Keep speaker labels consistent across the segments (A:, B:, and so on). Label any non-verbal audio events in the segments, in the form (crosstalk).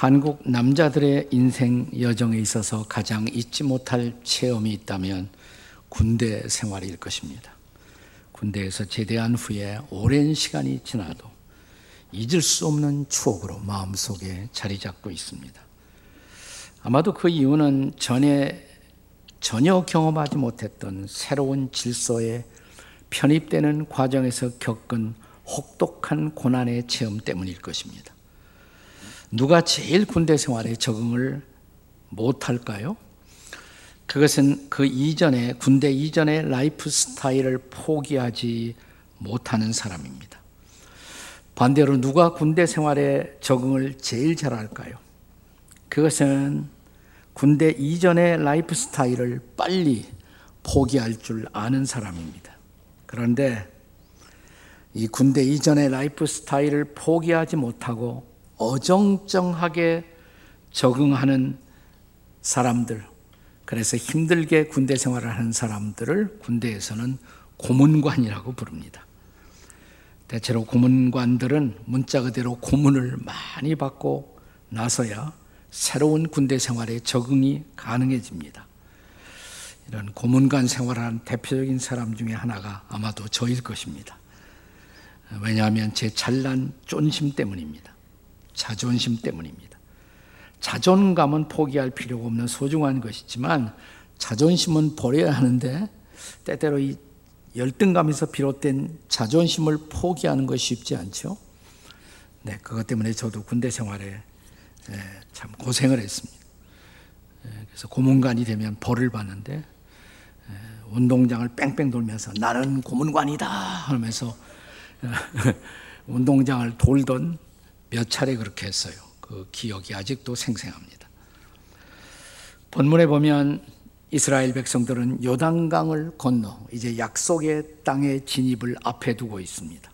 A: 한국 남자들의 인생 여정에 있어서 가장 잊지 못할 체험이 있다면 군대 생활일 것입니다. 군대에서 제대한 후에 오랜 시간이 지나도 잊을 수 없는 추억으로 마음속에 자리 잡고 있습니다. 아마도 그 이유는 전에 전혀 경험하지 못했던 새로운 질서에 편입되는 과정에서 겪은 혹독한 고난의 체험 때문일 것입니다. 누가 제일 군대 생활에 적응을 못할까요? 그것은 그 이전에, 군대 이전의 라이프 스타일을 포기하지 못하는 사람입니다. 반대로 누가 군대 생활에 적응을 제일 잘할까요? 그것은 군대 이전의 라이프 스타일을 빨리 포기할 줄 아는 사람입니다. 그런데 이 군대 이전의 라이프 스타일을 포기하지 못하고 어정쩡하게 적응하는 사람들, 그래서 힘들게 군대 생활을 하는 사람들을 군대에서는 고문관이라고 부릅니다. 대체로 고문관들은 문자 그대로 고문을 많이 받고 나서야 새로운 군대 생활에 적응이 가능해집니다. 이런 고문관 생활하는 대표적인 사람 중에 하나가 아마도 저일 것입니다. 왜냐하면 제 잘난 쫀심 때문입니다. 자존심 때문입니다. 자존감은 포기할 필요가 없는 소중한 것이지만 자존심은 버려야 하는데 때때로 이 열등감에서 비롯된 자존심을 포기하는 것이 쉽지 않죠. 네, 그것 때문에 저도 군대 생활에 참 고생을 했습니다. 그래서 고문관이 되면 벌을 받는데 운동장을 뺑뺑 돌면서 나는 고문관이다 하면서 (laughs) 운동장을 돌던 몇 차례 그렇게 했어요. 그 기억이 아직도 생생합니다. 본문에 보면 이스라엘 백성들은 요단강을 건너 이제 약속의 땅의 진입을 앞에 두고 있습니다.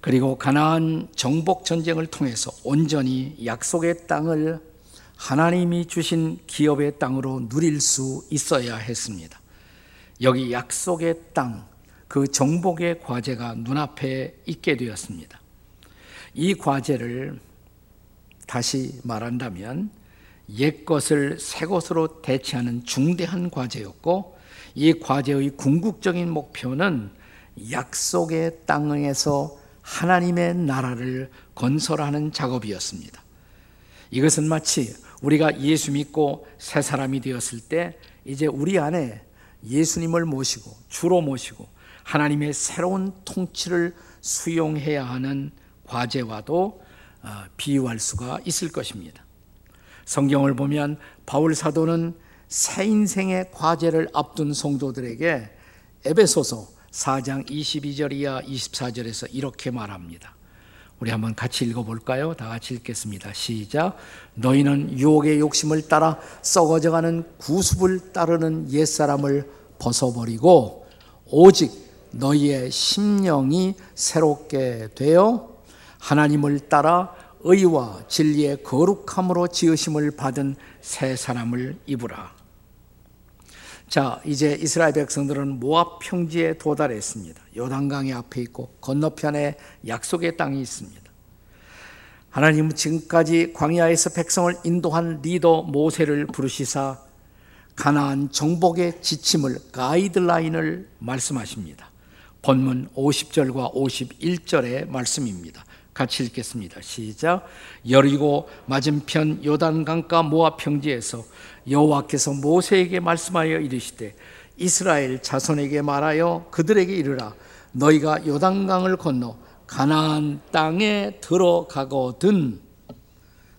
A: 그리고 가나안 정복 전쟁을 통해서 온전히 약속의 땅을 하나님이 주신 기업의 땅으로 누릴 수 있어야 했습니다. 여기 약속의 땅, 그 정복의 과제가 눈앞에 있게 되었습니다. 이 과제를 다시 말한다면 옛 것을 새 것으로 대체하는 중대한 과제였고 이 과제의 궁극적인 목표는 약속의 땅에서 하나님의 나라를 건설하는 작업이었습니다. 이것은 마치 우리가 예수 믿고 새 사람이 되었을 때 이제 우리 안에 예수님을 모시고 주로 모시고 하나님의 새로운 통치를 수용해야 하는 과제와도 어, 비유할 수가 있을 것입니다. 성경을 보면 바울 사도는 새 인생의 과제를 앞둔 성도들에게 에베소서 4장 22절 이하 24절에서 이렇게 말합니다. 우리 한번 같이 읽어볼까요? 다 같이 읽겠습니다. 시작. 너희는 유혹의 욕심을 따라 썩어져가는 구습을 따르는 옛사람을 벗어버리고 오직 너희의 심령이 새롭게 되어 하나님을 따라 의와 진리의 거룩함으로 지으심을 받은 새 사람을 입으라. 자, 이제 이스라엘 백성들은 모압 평지에 도달했습니다. 요단강의 앞에 있고 건너편에 약속의 땅이 있습니다. 하나님은 지금까지 광야에서 백성을 인도한 리더 모세를 부르시사 가나안 정복의 지침을 가이드라인을 말씀하십니다. 본문 50절과 51절의 말씀입니다. 같이 읽겠습니다. 시작. 여리고 맞은편 요단강가 모압 평지에서 여호와께서 모세에게 말씀하여 이르시되 이스라엘 자손에게 말하여 그들에게 이르라 너희가 요단강을 건너 가나안 땅에 들어가거든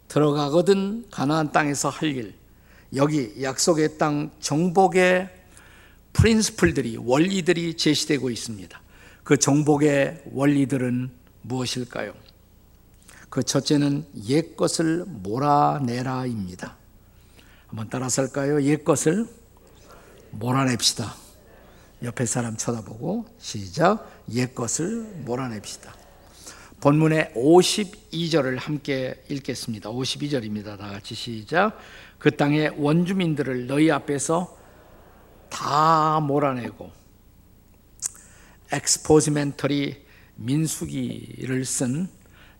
A: 들어가거든 가나안 땅에서 할 일 여기 약속의 땅 정복의 프린스플들이 원리들이 제시되고 있습니다. 그 정복의 원리들은 무엇일까요? 그 첫째는 옛 것을 몰아내라입니다. 한번 따라서 할까요? 옛 것을 몰아냅시다. 옆에 사람 쳐다보고 시작. 옛 것을 몰아냅시다. 본문의 52절을 함께 읽겠습니다. 52절입니다. 다 같이 시작. 그 땅의 원주민들을 너희 앞에서 다 몰아내고 엑스포지멘터리 민수기를 쓴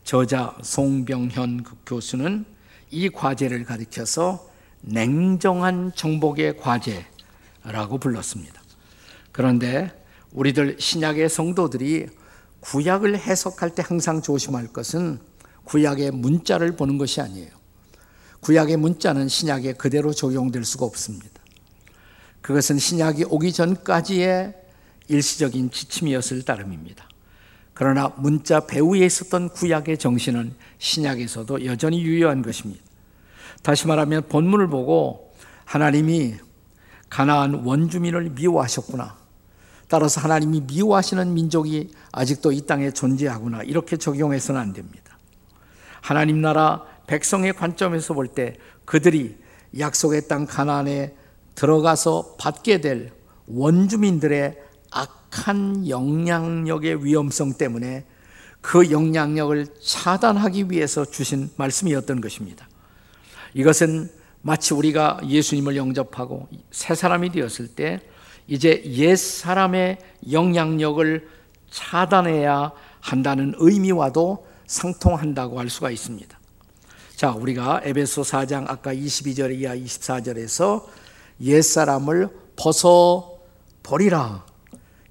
A: 저자 송병현 그 교수는 이 과제를 가리켜서 냉정한 정복의 과제라고 불렀습니다. 그런데 우리들 신약의 성도들이 구약을 해석할 때 항상 조심할 것은 구약의 문자를 보는 것이 아니에요. 구약의 문자는 신약에 그대로 적용될 수가 없습니다. 그것은 신약이 오기 전까지의 일시적인 지침이었을 따름입니다. 그러나 문자 배후에 있었던 구약의 정신은 신약에서도 여전히 유효한 것입니다. 다시 말하면 본문을 보고 하나님이 가나안 원주민을 미워하셨구나. 따라서 하나님이 미워하시는 민족이 아직도 이 땅에 존재하구나. 이렇게 적용해서는 안 됩니다. 하나님 나라 백성의 관점에서 볼 때 그들이 약속의 땅 가나안에 들어가서 받게 될 원주민들의 악한 영향력의 위험성 때문에 그 영향력을 차단하기 위해서 주신 말씀이었던 것입니다. 이것은 마치 우리가 예수님을 영접하고 새 사람이 되었을 때 이제 옛 사람의 영향력을 차단해야 한다는 의미와도 상통한다고 할 수가 있습니다. 자, 우리가 에베소 4장 아까 22절 이하 24절에서 옛 사람을 벗어 버리라.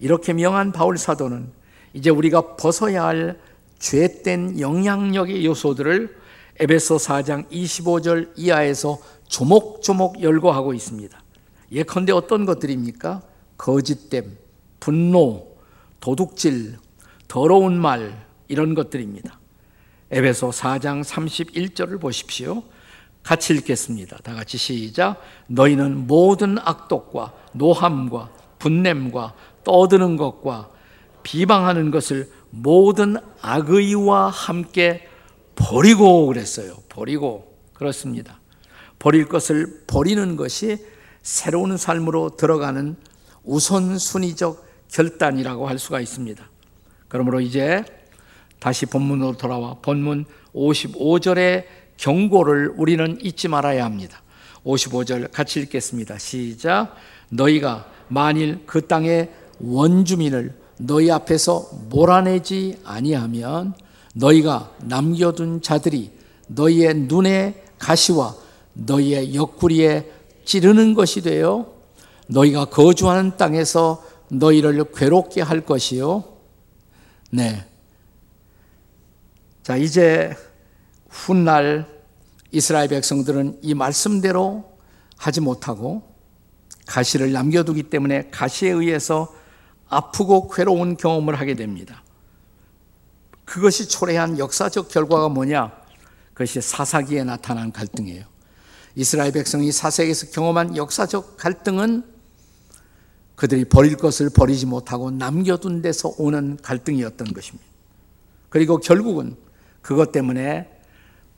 A: 이렇게 명한 바울 사도는 이제 우리가 벗어야 할 죄된 영향력의 요소들을 에베소 4장 25절 이하에서 조목조목 열거하고 있습니다. 예컨대 어떤 것들입니까? 거짓됨, 분노, 도둑질, 더러운 말 이런 것들입니다. 에베소 4장 31절을 보십시오. 같이 읽겠습니다. 다 같이 시작. 너희는 모든 악독과 노함과 분냄과 떠드는 것과 비방하는 것을 모든 악의와 함께 버리고 그랬어요. 버리고 그렇습니다. 버릴 것을 버리는 것이 새로운 삶으로 들어가는 우선순위적 결단이라고 할 수가 있습니다. 그러므로 이제 다시 본문으로 돌아와 본문 55절의 경고를 우리는 잊지 말아야 합니다. 55절 같이 읽겠습니다. 시작. 너희가 만일 그 땅의 원주민을 너희 앞에서 몰아내지 아니하면 너희가 남겨둔 자들이 너희의 눈에 가시와 너희의 옆구리에 찌르는 것이 되어 너희가 거주하는 땅에서 너희를 괴롭게 할 것이요. 네. 자, 이제 훗날 이스라엘 백성들은 이 말씀대로 하지 못하고 가시를 남겨두기 때문에 가시에 의해서 아프고 괴로운 경험을 하게 됩니다. 그것이 초래한 역사적 결과가 뭐냐? 그것이 사사기에 나타난 갈등이에요. 이스라엘 백성이 사사기에서 경험한 역사적 갈등은 그들이 버릴 것을 버리지 못하고 남겨둔 데서 오는 갈등이었던 것입니다. 그리고 결국은 그것 때문에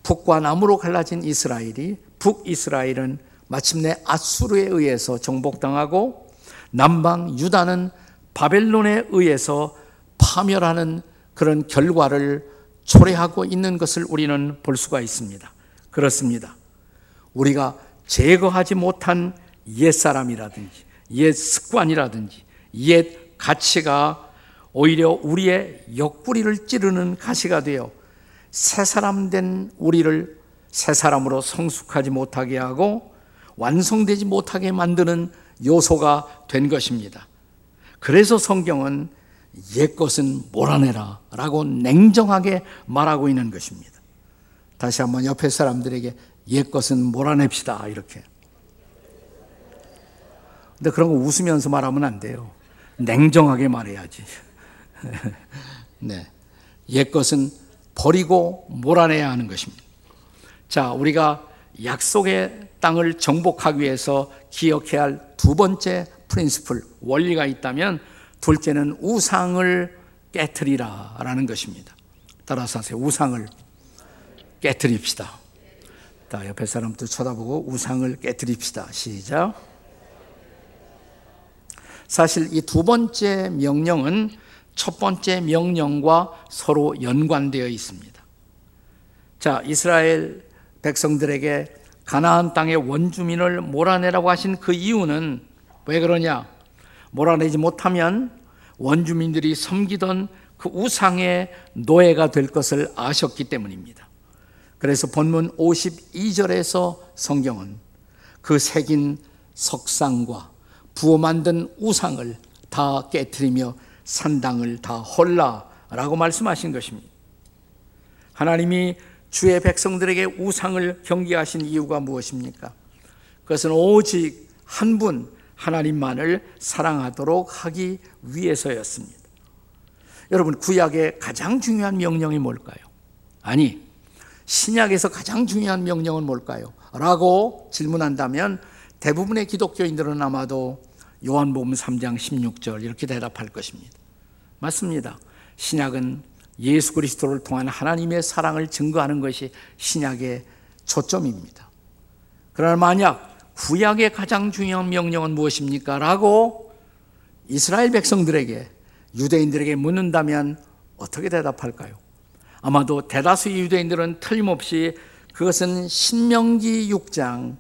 A: 북과 남으로 갈라진 이스라엘이 북이스라엘은 마침내 아수르에 의해서 정복당하고 남방 유다는 바벨론에 의해서 파멸하는 그런 결과를 초래하고 있는 것을 우리는 볼 수가 있습니다. 그렇습니다. 우리가 제거하지 못한 옛사람이라든지 옛 습관이라든지 옛 가치가 오히려 우리의 옆구리를 찌르는 가시가 되어 새 사람 된 우리를 새 사람으로 성숙하지 못하게 하고 완성되지 못하게 만드는 요소가 된 것입니다. 그래서 성경은 옛 것은 몰아내라 라고 냉정하게 말하고 있는 것입니다. 다시 한번 옆에 사람들에게 옛 것은 몰아냅시다 이렇게. 근데 그런 거 웃으면서 말하면 안 돼요. 냉정하게 말해야지. (laughs) 네. 옛 것은 버리고 몰아내야 하는 것입니다. 자, 우리가 약속의 땅을 정복하기 위해서 기억해야 할 두 번째 프린스플, 원리가 있다면 둘째는 우상을 깨뜨리라 라는 것입니다. 따라서 하세요. 우상을 깨뜨립시다. 자, 옆에 사람도 쳐다보고 우상을 깨뜨립시다. 시작. 사실 이 두 번째 명령은 첫 번째 명령과 서로 연관되어 있습니다. 자, 이스라엘 백성들에게 가나안 땅의 원주민을 몰아내라고 하신 그 이유는 왜 그러냐? 몰아내지 못하면 원주민들이 섬기던 그 우상의 노예가 될 것을 아셨기 때문입니다. 그래서 본문 52절에서 성경은 그 새긴 석상과 부어 만든 우상을 다 깨뜨리며 산당을 다 헐라라고 말씀하신 것입니다. 하나님이 주의 백성들에게 우상을 경계하신 이유가 무엇입니까? 그것은 오직 한 분 하나님만을 사랑하도록 하기 위해서였습니다. 여러분 구약의 가장 중요한 명령이 뭘까요? 아니 신약에서 가장 중요한 명령은 뭘까요? 라고 질문한다면 대부분의 기독교인들은 아마도 요한복음 3장 16절 이렇게 대답할 것입니다. 맞습니다. 신약은 예수 그리스도를 통한 하나님의 사랑을 증거하는 것이 신약의 초점입니다. 그러나 만약 구약의 가장 중요한 명령은 무엇입니까? 라고 이스라엘 백성들에게 유대인들에게 묻는다면 어떻게 대답할까요? 아마도 대다수의 유대인들은 틀림없이 그것은 신명기 6장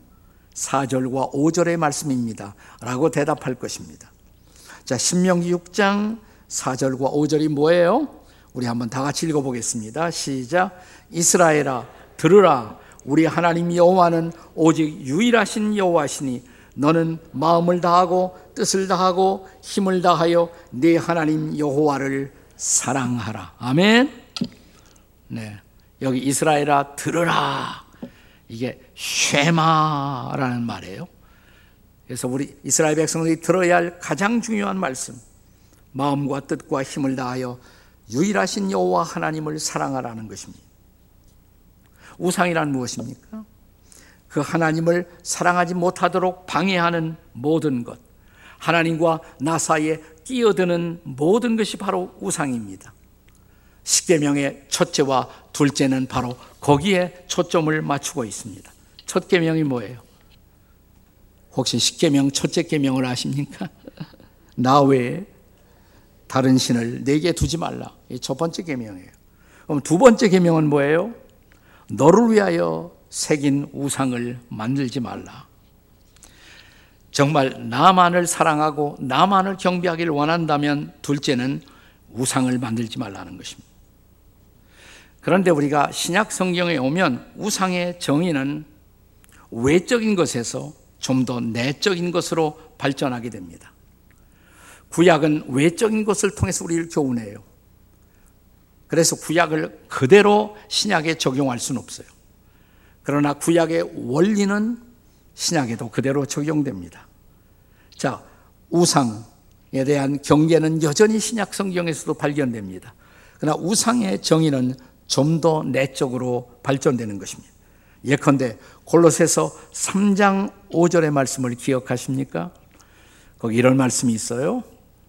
A: 4절과 5절의 말씀입니다. 라고 대답할 것입니다. 자, 신명기 6장 4절과 5절이 뭐예요? 우리 한번 다 같이 읽어보겠습니다. 시작. 이스라엘아, 들으라. 우리 하나님 여호와는 오직 유일하신 여호와시니 너는 마음을 다하고 뜻을 다하고 힘을 다하여 네 하나님 여호와를 사랑하라. 아멘. 네. 여기 이스라엘아 들으라. 이게 쉐마라는 말이에요. 그래서 우리 이스라엘 백성들이 들어야 할 가장 중요한 말씀. 마음과 뜻과 힘을 다하여 유일하신 여호와 하나님을 사랑하라는 것입니다. 우상이란 무엇입니까? 그 하나님을 사랑하지 못하도록 방해하는 모든 것. 하나님과 나 사이에 끼어드는 모든 것이 바로 우상입니다. 십계명의 첫째와 둘째는 바로 거기에 초점을 맞추고 있습니다. 첫 계명이 뭐예요? 혹시 십계명 첫째 계명을 아십니까? (laughs) 나 외에 다른 신을 내게 두지 말라. 첫 번째 계명이에요. 그럼 두 번째 계명은 뭐예요? 너를 위하여 새긴 우상을 만들지 말라. 정말 나만을 사랑하고 나만을 경배하기를 원한다면 둘째는 우상을 만들지 말라는 것입니다. 그런데 우리가 신약 성경에 오면 우상의 정의는 외적인 것에서 좀 더 내적인 것으로 발전하게 됩니다. 구약은 외적인 것을 통해서 우리를 교훈해요. 그래서 구약을 그대로 신약에 적용할 수는 없어요. 그러나 구약의 원리는 신약에도 그대로 적용됩니다. 자, 우상에 대한 경계는 여전히 신약 성경에서도 발견됩니다. 그러나 우상의 정의는 좀 더 내적으로 발전되는 것입니다. 예컨대 골로새서 3장 5절의 말씀을 기억하십니까? 거기 이런 말씀이 있어요.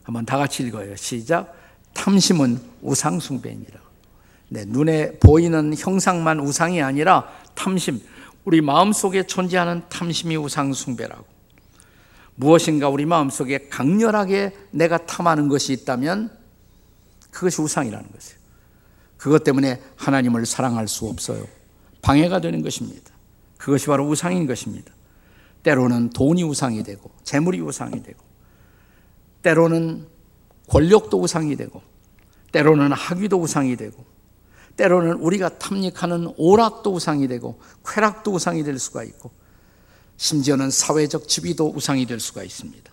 A: 한번 다 같이 읽어요. 시작. 탐심은 우상 숭배니라. 네, 눈에 보이는 형상만 우상이 아니라 탐심, 우리 마음속에 존재하는 탐심이 우상 숭배라고. 무엇인가 우리 마음속에 강렬하게 내가 탐하는 것이 있다면 그것이 우상이라는 것이에요. 그것 때문에 하나님을 사랑할 수 없어요. 방해가 되는 것입니다. 그것이 바로 우상인 것입니다. 때로는 돈이 우상이 되고, 재물이 우상이 되고, 때로는 권력도 우상이 되고, 때로는 학위도 우상이 되고, 때로는 우리가 탐닉하는 오락도 우상이 되고, 쾌락도 우상이 될 수가 있고, 심지어는 사회적 지위도 우상이 될 수가 있습니다.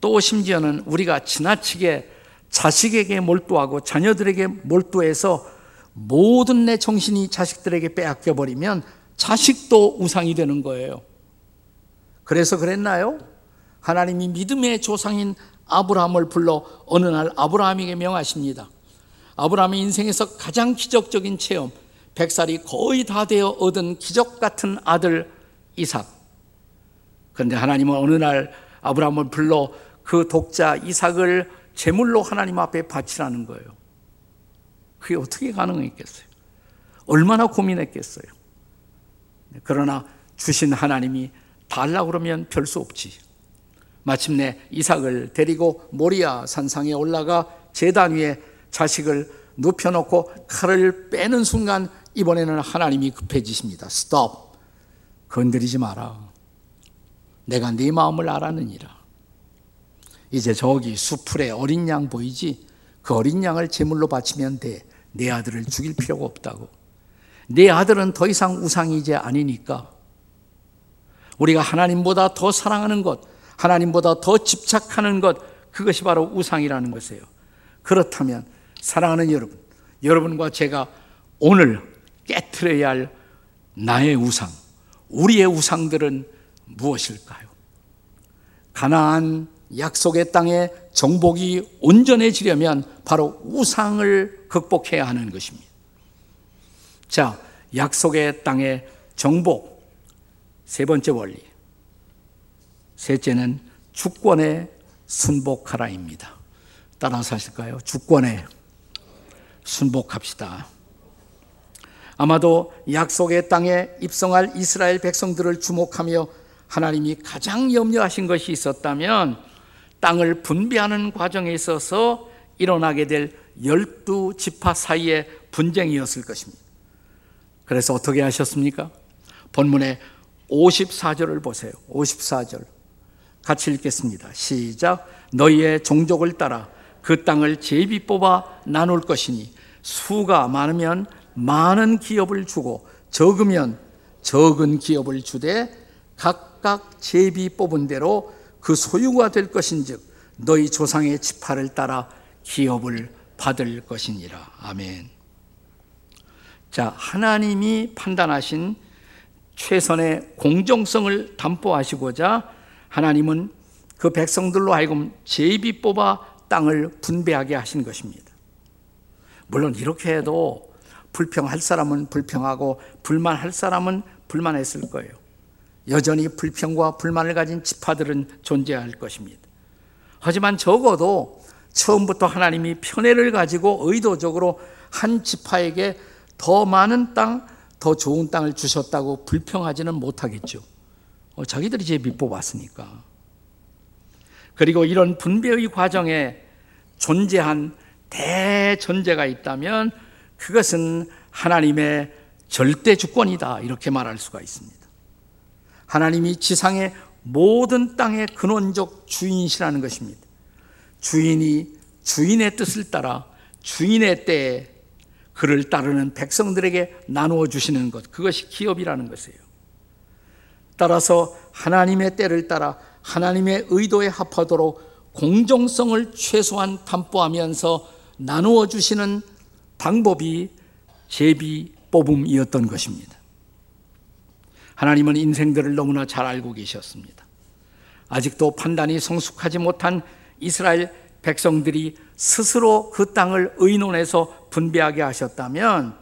A: 또 심지어는 우리가 지나치게 자식에게 몰두하고 자녀들에게 몰두해서 모든 내 정신이 자식들에게 빼앗겨 버리면 자식도 우상이 되는 거예요. 그래서 그랬나요? 하나님이 믿음의 조상인 아브라함을 불러 어느 날 아브라함에게 명하십니다. 아브라함의 인생에서 가장 기적적인 체험, 백살이 거의 다 되어 얻은 기적 같은 아들 이삭. 그런데 하나님은 어느 날 아브라함을 불러 그 독자 이삭을 제물로 하나님 앞에 바치라는 거예요. 그게 어떻게 가능했겠어요? 얼마나 고민했겠어요? 그러나 주신 하나님이 달라 그러면 별 수 없지. 마침내 이삭을 데리고 모리아 산상에 올라가 제단 위에 자식을 눕혀놓고 칼을 빼는 순간 이번에는 하나님이 급해지십니다. 스톱. 건드리지 마라. 내가 네 마음을 알았느니라. 이제 저기 수풀에 어린 양 보이지? 그 어린 양을 제물로 바치면 돼. 내 아들을 죽일 필요가 없다고. 내 아들은 더 이상 우상이 이제 아니니까 우리가 하나님보다 더 사랑하는 것, 하나님보다 더 집착하는 것, 그것이 바로 우상이라는 것이에요. 그렇다면 사랑하는 여러분, 여러분과 제가 오늘 깨트려야 할 나의 우상, 우리의 우상들은 무엇일까요? 가나안 약속의 땅에 정복이 온전해지려면 바로 우상을 극복해야 하는 것입니다. 자, 약속의 땅의 정복. 세 번째 원리. 셋째는 주권에 순복하라입니다. 따라서 하실까요? 주권에 순복합시다. 아마도 약속의 땅에 입성할 이스라엘 백성들을 주목하며 하나님이 가장 염려하신 것이 있었다면 땅을 분배하는 과정에 있어서 일어나게 될 열두 지파 사이의 분쟁이었을 것입니다. 그래서 어떻게 하셨습니까? 본문의 54절을 보세요. 54절. 같이 읽겠습니다. 시작. 너희의 종족을 따라 그 땅을 제비 뽑아 나눌 것이니 수가 많으면 많은 기업을 주고 적으면 적은 기업을 주되 각각 제비 뽑은 대로 그 소유가 될 것인즉 너희 조상의 지파를 따라 기업을 받을 것이니라. 아멘. 자, 하나님이 판단하신 최선의 공정성을 담보하시고자 하나님은 그 백성들로 하여금 제비 뽑아 땅을 분배하게 하신 것입니다. 물론 이렇게 해도 불평할 사람은 불평하고 불만할 사람은 불만했을 거예요. 여전히 불평과 불만을 가진 지파들은 존재할 것입니다. 하지만 적어도 처음부터 하나님이 편애를 가지고 의도적으로 한 지파에게 더 많은 땅, 더 좋은 땅을 주셨다고 불평하지는 못하겠죠. 어, 자기들이 제비 뽑았으니까. 그리고 이런 분배의 과정에 존재한 대전제가 있다면 그것은 하나님의 절대 주권이다. 이렇게 말할 수가 있습니다. 하나님이 지상의 모든 땅의 근원적 주인이시라는 것입니다. 주인이 주인의 뜻을 따라 주인의 때에 그를 따르는 백성들에게 나누어 주시는 것, 그것이 기업이라는 것이에요. 따라서 하나님의 때를 따라 하나님의 의도에 합하도록 공정성을 최소한 담보하면서 나누어 주시는 방법이 제비 뽑음이었던 것입니다. 하나님은 인생들을 너무나 잘 알고 계셨습니다. 아직도 판단이 성숙하지 못한 이스라엘 백성들이 스스로 그 땅을 의논해서 분배하게 하셨다면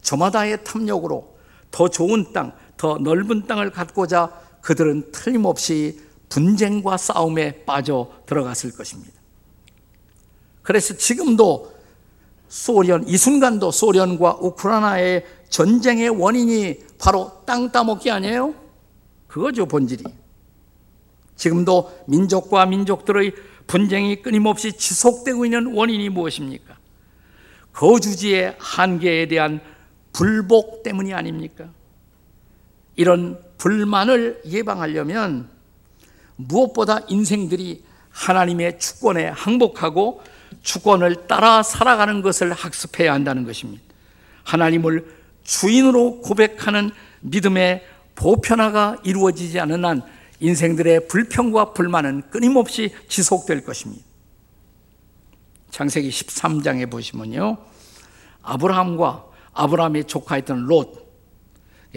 A: 저마다의 탐욕으로 더 좋은 땅, 더 넓은 땅을 갖고자 그들은 틀림없이 분쟁과 싸움에 빠져 들어갔을 것입니다. 그래서 지금도 소련, 이 순간도 소련과 우크라이나의 전쟁의 원인이 바로 땅 따먹기 아니에요? 그거죠, 본질이. 지금도 민족과 민족들의 분쟁이 끊임없이 지속되고 있는 원인이 무엇입니까? 거주지의 한계에 대한 불복 때문이 아닙니까? 이런 불만을 예방하려면 무엇보다 인생들이 하나님의 주권에 항복하고 주권을 따라 살아가는 것을 학습해야 한다는 것입니다. 하나님을 주인으로 고백하는 믿음의 보편화가 이루어지지 않은 한 인생들의 불평과 불만은 끊임없이 지속될 것입니다. 창세기 13장에 보시면요. 아브라함과 아브라함의 조카였던 롯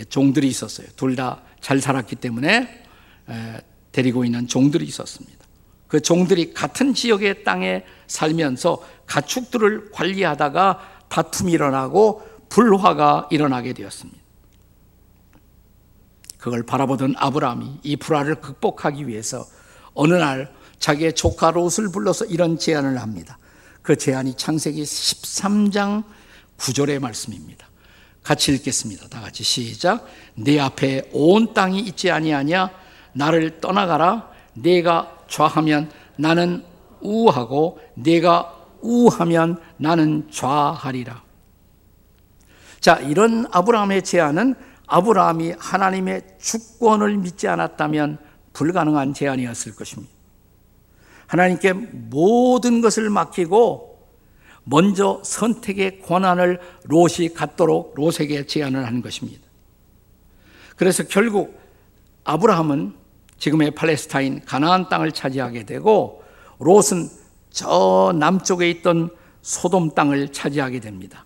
A: 종들이 있었어요. 둘 다 잘 살았기 때문에 데리고 있는 종들이 있었습니다. 그 종들이 같은 지역의 땅에 살면서 가축들을 관리하다가 다툼이 일어나고 불화가 일어나게 되었습니다. 그걸 바라보던 아브라함이 이 불화를 극복하기 위해서 어느 날 자기의 조카 롯을 불러서 이런 제안을 합니다. 그 제안이 창세기 13장 9절의 말씀입니다. 같이 읽겠습니다. 다 같이 시작. 내 앞에 온 땅이 있지 아니하냐? 나를 떠나가라. 내가 좌하면 나는 우하고 내가 우하면 나는 좌하리라. 자, 이런 아브라함의 제안은 아브라함이 하나님의 주권을 믿지 않았다면 불가능한 제안이었을 것입니다. 하나님께 모든 것을 맡기고 먼저 선택의 권한을 롯이 갖도록 롯에게 제안을 하는 것입니다. 그래서 결국 아브라함은 지금의 팔레스타인 가나안 땅을 차지하게 되고 롯은 저 남쪽에 있던 소돔 땅을 차지하게 됩니다.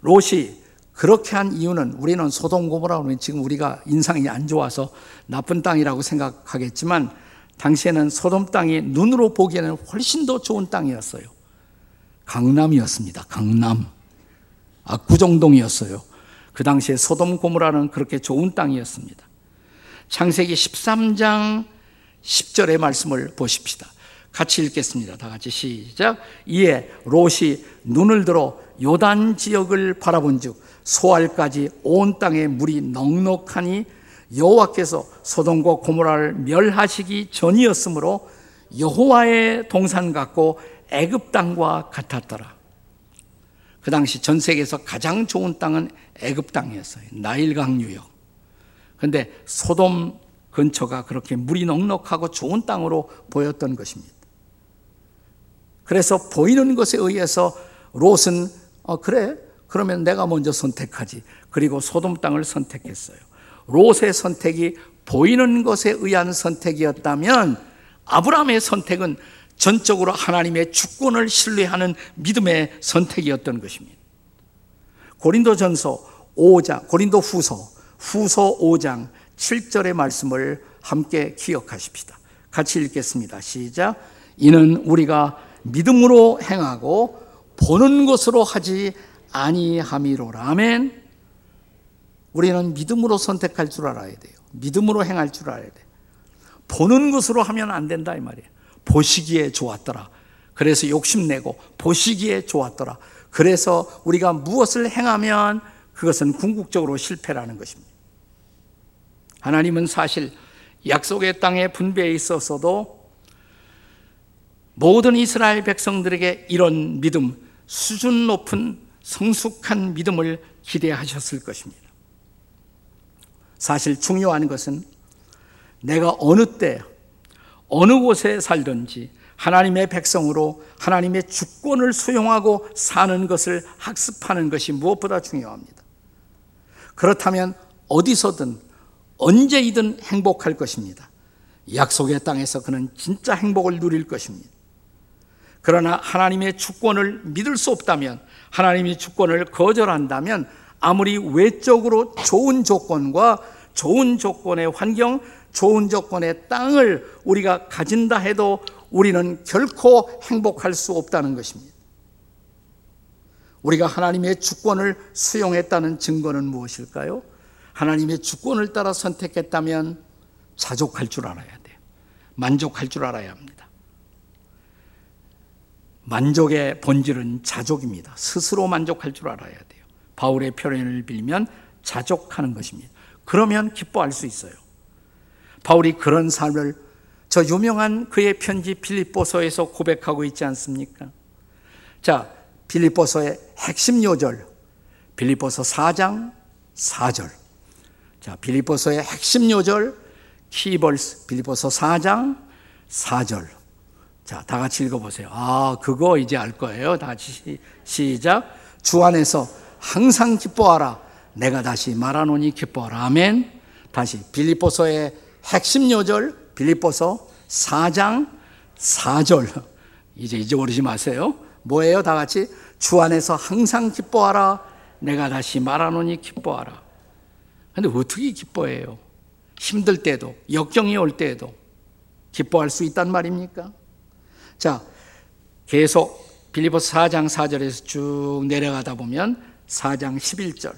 A: 롯이 그렇게 한 이유는 우리는 소돔 고모라 면 지금 우리가 인상이 안 좋아서 나쁜 땅이라고 생각하겠지만 당시에는 소돔 땅이 눈으로 보기에는 훨씬 더 좋은 땅이었어요. 강남이었습니다. 강남. 압구정동이었어요. 그 당시에 소돔 고모라는 그렇게 좋은 땅이었습니다. 창세기 13장 10절의 말씀을 보십시다. 같이 읽겠습니다. 다 같이 시작. 이에 롯이 눈을 들어 요단 지역을 바라본즉 소알까지 온 땅에 물이 넉넉하니 여호와께서 소돔과 고모라를 멸하시기 전이었으므로 여호와의 동산 같고 애굽 땅과 같았더라. 그 당시 전 세계에서 가장 좋은 땅은 애굽 땅이었어요. 나일강 유역. 근데 소돔 근처가 그렇게 물이 넉넉하고 좋은 땅으로 보였던 것입니다. 그래서 보이는 것에 의해서 롯은 어, 그래 그러면 내가 먼저 선택하지. 그리고 소돔 땅을 선택했어요. 롯의 선택이 보이는 것에 의한 선택이었다면 아브라함의 선택은 전적으로 하나님의 주권을 신뢰하는 믿음의 선택이었던 것입니다. 고린도전서 5장, 고린도 후서, 후서 5장 7절의 말씀을 함께 기억하십시다. 같이 읽겠습니다. 시작. 이는 우리가 믿음으로 행하고 보는 것으로 하지 아니함이로라. 아멘. 우리는 믿음으로 선택할 줄 알아야 돼요. 믿음으로 행할 줄 알아야 돼요. 보는 것으로 하면 안 된다 이 말이에요. 보시기에 좋았더라. 그래서 욕심내고 보시기에 좋았더라. 그래서 우리가 무엇을 행하면 그것은 궁극적으로 실패라는 것입니다. 하나님은 사실 약속의 땅의 분배에 있어서도 모든 이스라엘 백성들에게 이런 믿음, 수준 높은 성숙한 믿음을 기대하셨을 것입니다. 사실 중요한 것은 내가 어느 때, 어느 곳에 살든지 하나님의 백성으로 하나님의 주권을 수용하고 사는 것을 학습하는 것이 무엇보다 중요합니다. 그렇다면 어디서든 언제이든 행복할 것입니다. 약속의 땅에서 그는 진짜 행복을 누릴 것입니다. 그러나 하나님의 주권을 믿을 수 없다면 하나님의 주권을 거절한다면 아무리 외적으로 좋은 조건과 좋은 조건의 환경, 좋은 조건의 땅을 우리가 가진다 해도 우리는 결코 행복할 수 없다는 것입니다. 우리가 하나님의 주권을 수용했다는 증거는 무엇일까요? 하나님의 주권을 따라 선택했다면 자족할 줄 알아야 돼요. 만족할 줄 알아야 합니다. 만족의 본질은 자족입니다. 스스로 만족할 줄 알아야 돼요. 바울의 표현을 빌면 자족하는 것입니다. 그러면 기뻐할 수 있어요. 바울이 그런 삶을 저 유명한 그의 편지 빌립보서에서 고백하고 있지 않습니까? 자, 빌립보서의 핵심 요절. 빌립보서 4장 4절. 자, 빌립보서의 핵심 요절 키벌스 빌립보서 4장 4절. 자, 다 같이 읽어 보세요. 아, 그거 이제 알 거예요. 다 같이 시작. 주 안에서 항상 기뻐하라. 내가 다시 말하노니 기뻐하라. 아멘. 다시 빌립보서의 핵심 요절 빌립보서 4장 4절. 이제 잊어버리지 마세요. 뭐예요? 다 같이 주 안에서 항상 기뻐하라. 내가 다시 말하노니 기뻐하라. 근데 어떻게 기뻐해요? 힘들 때도, 역경이 올 때에도 기뻐할 수 있단 말입니까? 자, 계속 빌리포스 4장 4절에서 쭉 내려가다 보면 4장 11절.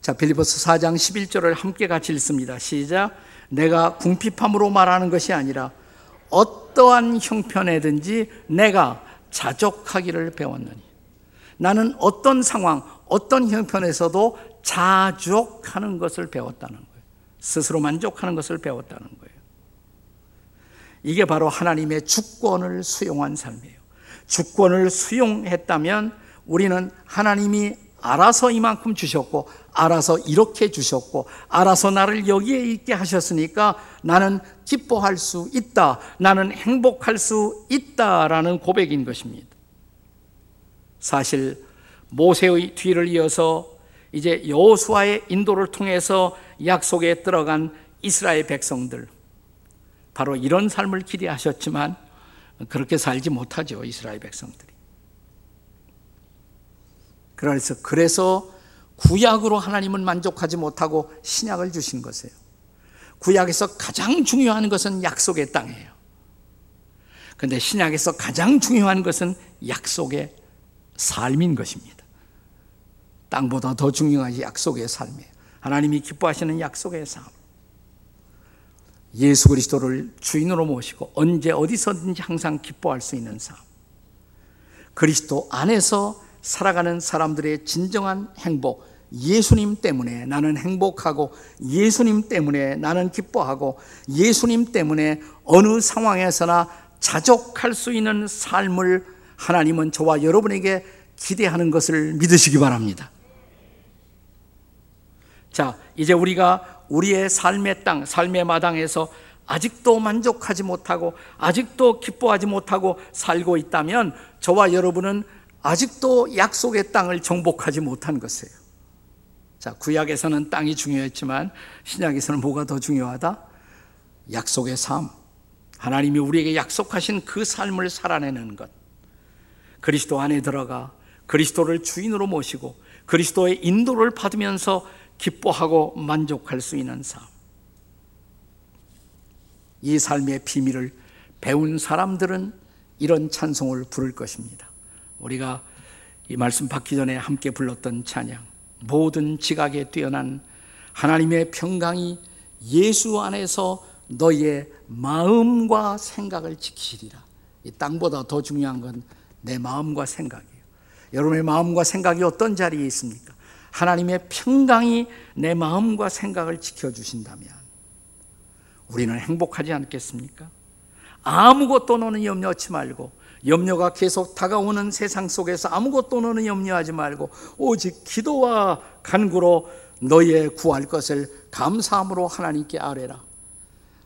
A: 자, 빌리포스 4장 11절을 함께 같이 읽습니다. 시작. 내가 궁핍함으로 말하는 것이 아니라 어떠한 형편에든지 내가 자족하기를 배웠느니. 나는 어떤 상황, 어떤 형편에서도 자족하는 것을 배웠다는 거예요. 스스로 만족하는 것을 배웠다는 거예요. 이게 바로 하나님의 주권을 수용한 삶이에요. 주권을 수용했다면 우리는 하나님이 알아서 이만큼 주셨고, 알아서 이렇게 주셨고, 알아서 나를 여기에 있게 하셨으니까 나는 기뻐할 수 있다. 나는 행복할 수 있다 라는 고백인 것입니다. 사실 모세의 뒤를 이어서 이제 여호수아의 인도를 통해서 약속에 들어간 이스라엘 백성들 바로 이런 삶을 기대하셨지만 그렇게 살지 못하죠 이스라엘 백성들이. 그래서 그래서 구약으로 하나님은 만족하지 못하고 신약을 주신 것이에요. 구약에서 가장 중요한 것은 약속의 땅이에요. 그런데 신약에서 가장 중요한 것은 약속의 삶인 것입니다. 땅보다 더 중요한 약속의 삶이에요. 하나님이 기뻐하시는 약속의 삶. 예수 그리스도를 주인으로 모시고 언제 어디서든지 항상 기뻐할 수 있는 삶. 그리스도 안에서 살아가는 사람들의 진정한 행복, 예수님 때문에 나는 행복하고 예수님 때문에 나는 기뻐하고 예수님 때문에 어느 상황에서나 자족할 수 있는 삶을 하나님은 저와 여러분에게 기대하는 것을 믿으시기 바랍니다. 자, 이제 우리가 우리의 삶의 땅, 삶의 마당에서 아직도 만족하지 못하고 아직도 기뻐하지 못하고 살고 있다면 저와 여러분은 아직도 약속의 땅을 정복하지 못한 것이에요. 자, 구약에서는 땅이 중요했지만 신약에서는 뭐가 더 중요하다? 약속의 삶. 하나님이 우리에게 약속하신 그 삶을 살아내는 것. 그리스도 안에 들어가 그리스도를 주인으로 모시고 그리스도의 인도를 받으면서 기뻐하고 만족할 수 있는 삶. 이 삶의 비밀을 배운 사람들은 이런 찬송을 부를 것입니다. 우리가 이 말씀 받기 전에 함께 불렀던 찬양. 모든 지각에 뛰어난 하나님의 평강이 예수 안에서 너의 마음과 생각을 지키리라. 이 땅보다 더 중요한 건 내 마음과 생각이에요. 여러분의 마음과 생각이 어떤 자리에 있습니까? 하나님의 평강이 내 마음과 생각을 지켜주신다면 우리는 행복하지 않겠습니까? 아무것도 너는 염려치 말고 염려가 계속 다가오는 세상 속에서 아무것도 너는 염려하지 말고 오직 기도와 간구로 너의 구할 것을 감사함으로 하나님께 아뢰라.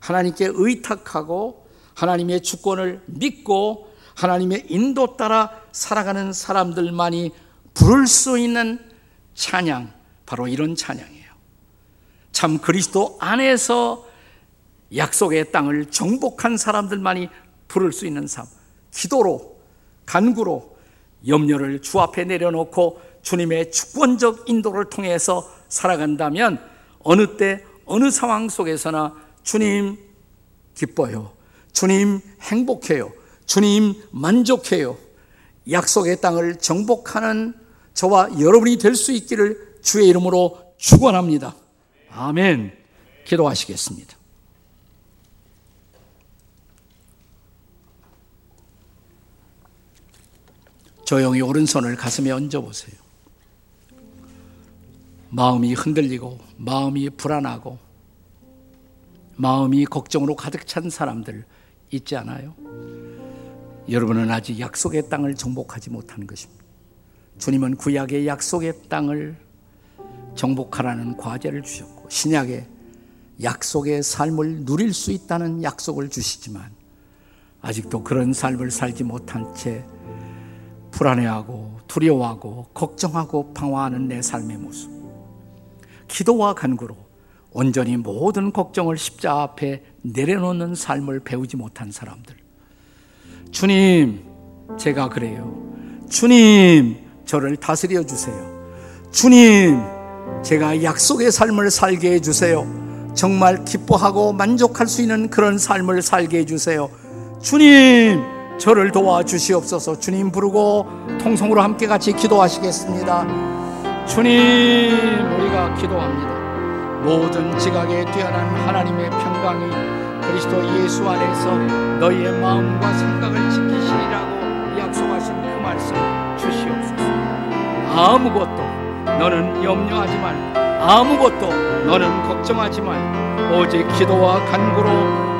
A: 하나님께 의탁하고 하나님의 주권을 믿고 하나님의 인도 따라 살아가는 사람들만이 부를 수 있는 찬양, 바로 이런 찬양이에요. 참 그리스도 안에서 약속의 땅을 정복한 사람들만이 부를 수 있는 삶. 기도로, 간구로 염려를 주 앞에 내려놓고 주님의 주권적 인도를 통해서 살아간다면 어느 때, 어느 상황 속에서나 주님 기뻐요. 주님 행복해요. 주님 만족해요. 약속의 땅을 정복하는 저와 여러분이 될 수 있기를 주의 이름으로 축원합니다. 아멘. 기도하시겠습니다. 조용히 오른손을 가슴에 얹어보세요. 마음이 흔들리고, 마음이 불안하고, 마음이 걱정으로 가득 찬 사람들 있지 않아요? 여러분은 아직 약속의 땅을 정복하지 못한 것입니다. 주님은 구약의 약속의 땅을 정복하라는 과제를 주셨고, 신약의 약속의 삶을 누릴 수 있다는 약속을 주시지만, 아직도 그런 삶을 살지 못한 채 불안해하고 두려워하고 걱정하고 방황하는 내 삶의 모습. 기도와 간구로 온전히 모든 걱정을 십자 앞에 내려놓는 삶을 배우지 못한 사람들. 주님, 제가 그래요. 주님, 저를 다스려 주세요. 주님, 제가 약속의 삶을 살게 해 주세요. 정말 기뻐하고 만족할 수 있는 그런 삶을 살게 해 주세요. 주님, 저를 도와주시옵소서 주님 부르고 통성으로 함께 같이 기도하시겠습니다. 주님, 우리가 기도합니다. 모든 지각에 뛰어난 하나님의 평강이 그리스도 예수 안에서 너희의 마음과 생각을 지키시리라고 약속하신 그 말씀 주시옵소서. 아무것도 너는 염려하지 말고 아무것도 너는 걱정하지 말고 오직 기도와 간구로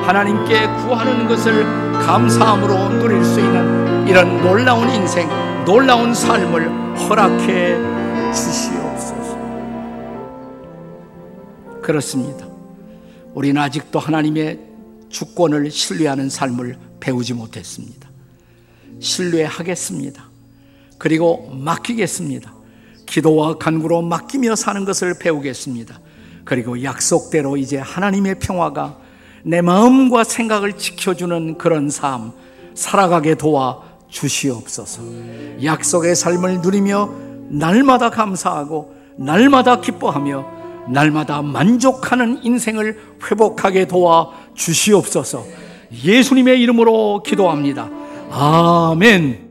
A: 하나님께 구하는 것을 감사함으로 누릴 수 있는 이런 놀라운 인생, 놀라운 삶을 허락해 주시옵소서. 그렇습니다. 우리는 아직도 하나님의 주권을 신뢰하는 삶을 배우지 못했습니다. 신뢰하겠습니다. 그리고 맡기겠습니다. 기도와 간구로 맡기며 사는 것을 배우겠습니다. 그리고 약속대로 이제 하나님의 평화가 내 마음과 생각을 지켜주는 그런 삶 살아가게 도와 주시옵소서. 약속의 삶을 누리며 날마다 감사하고 날마다 기뻐하며 날마다 만족하는 인생을 회복하게 도와 주시옵소서. 예수님의 이름으로 기도합니다. 아멘.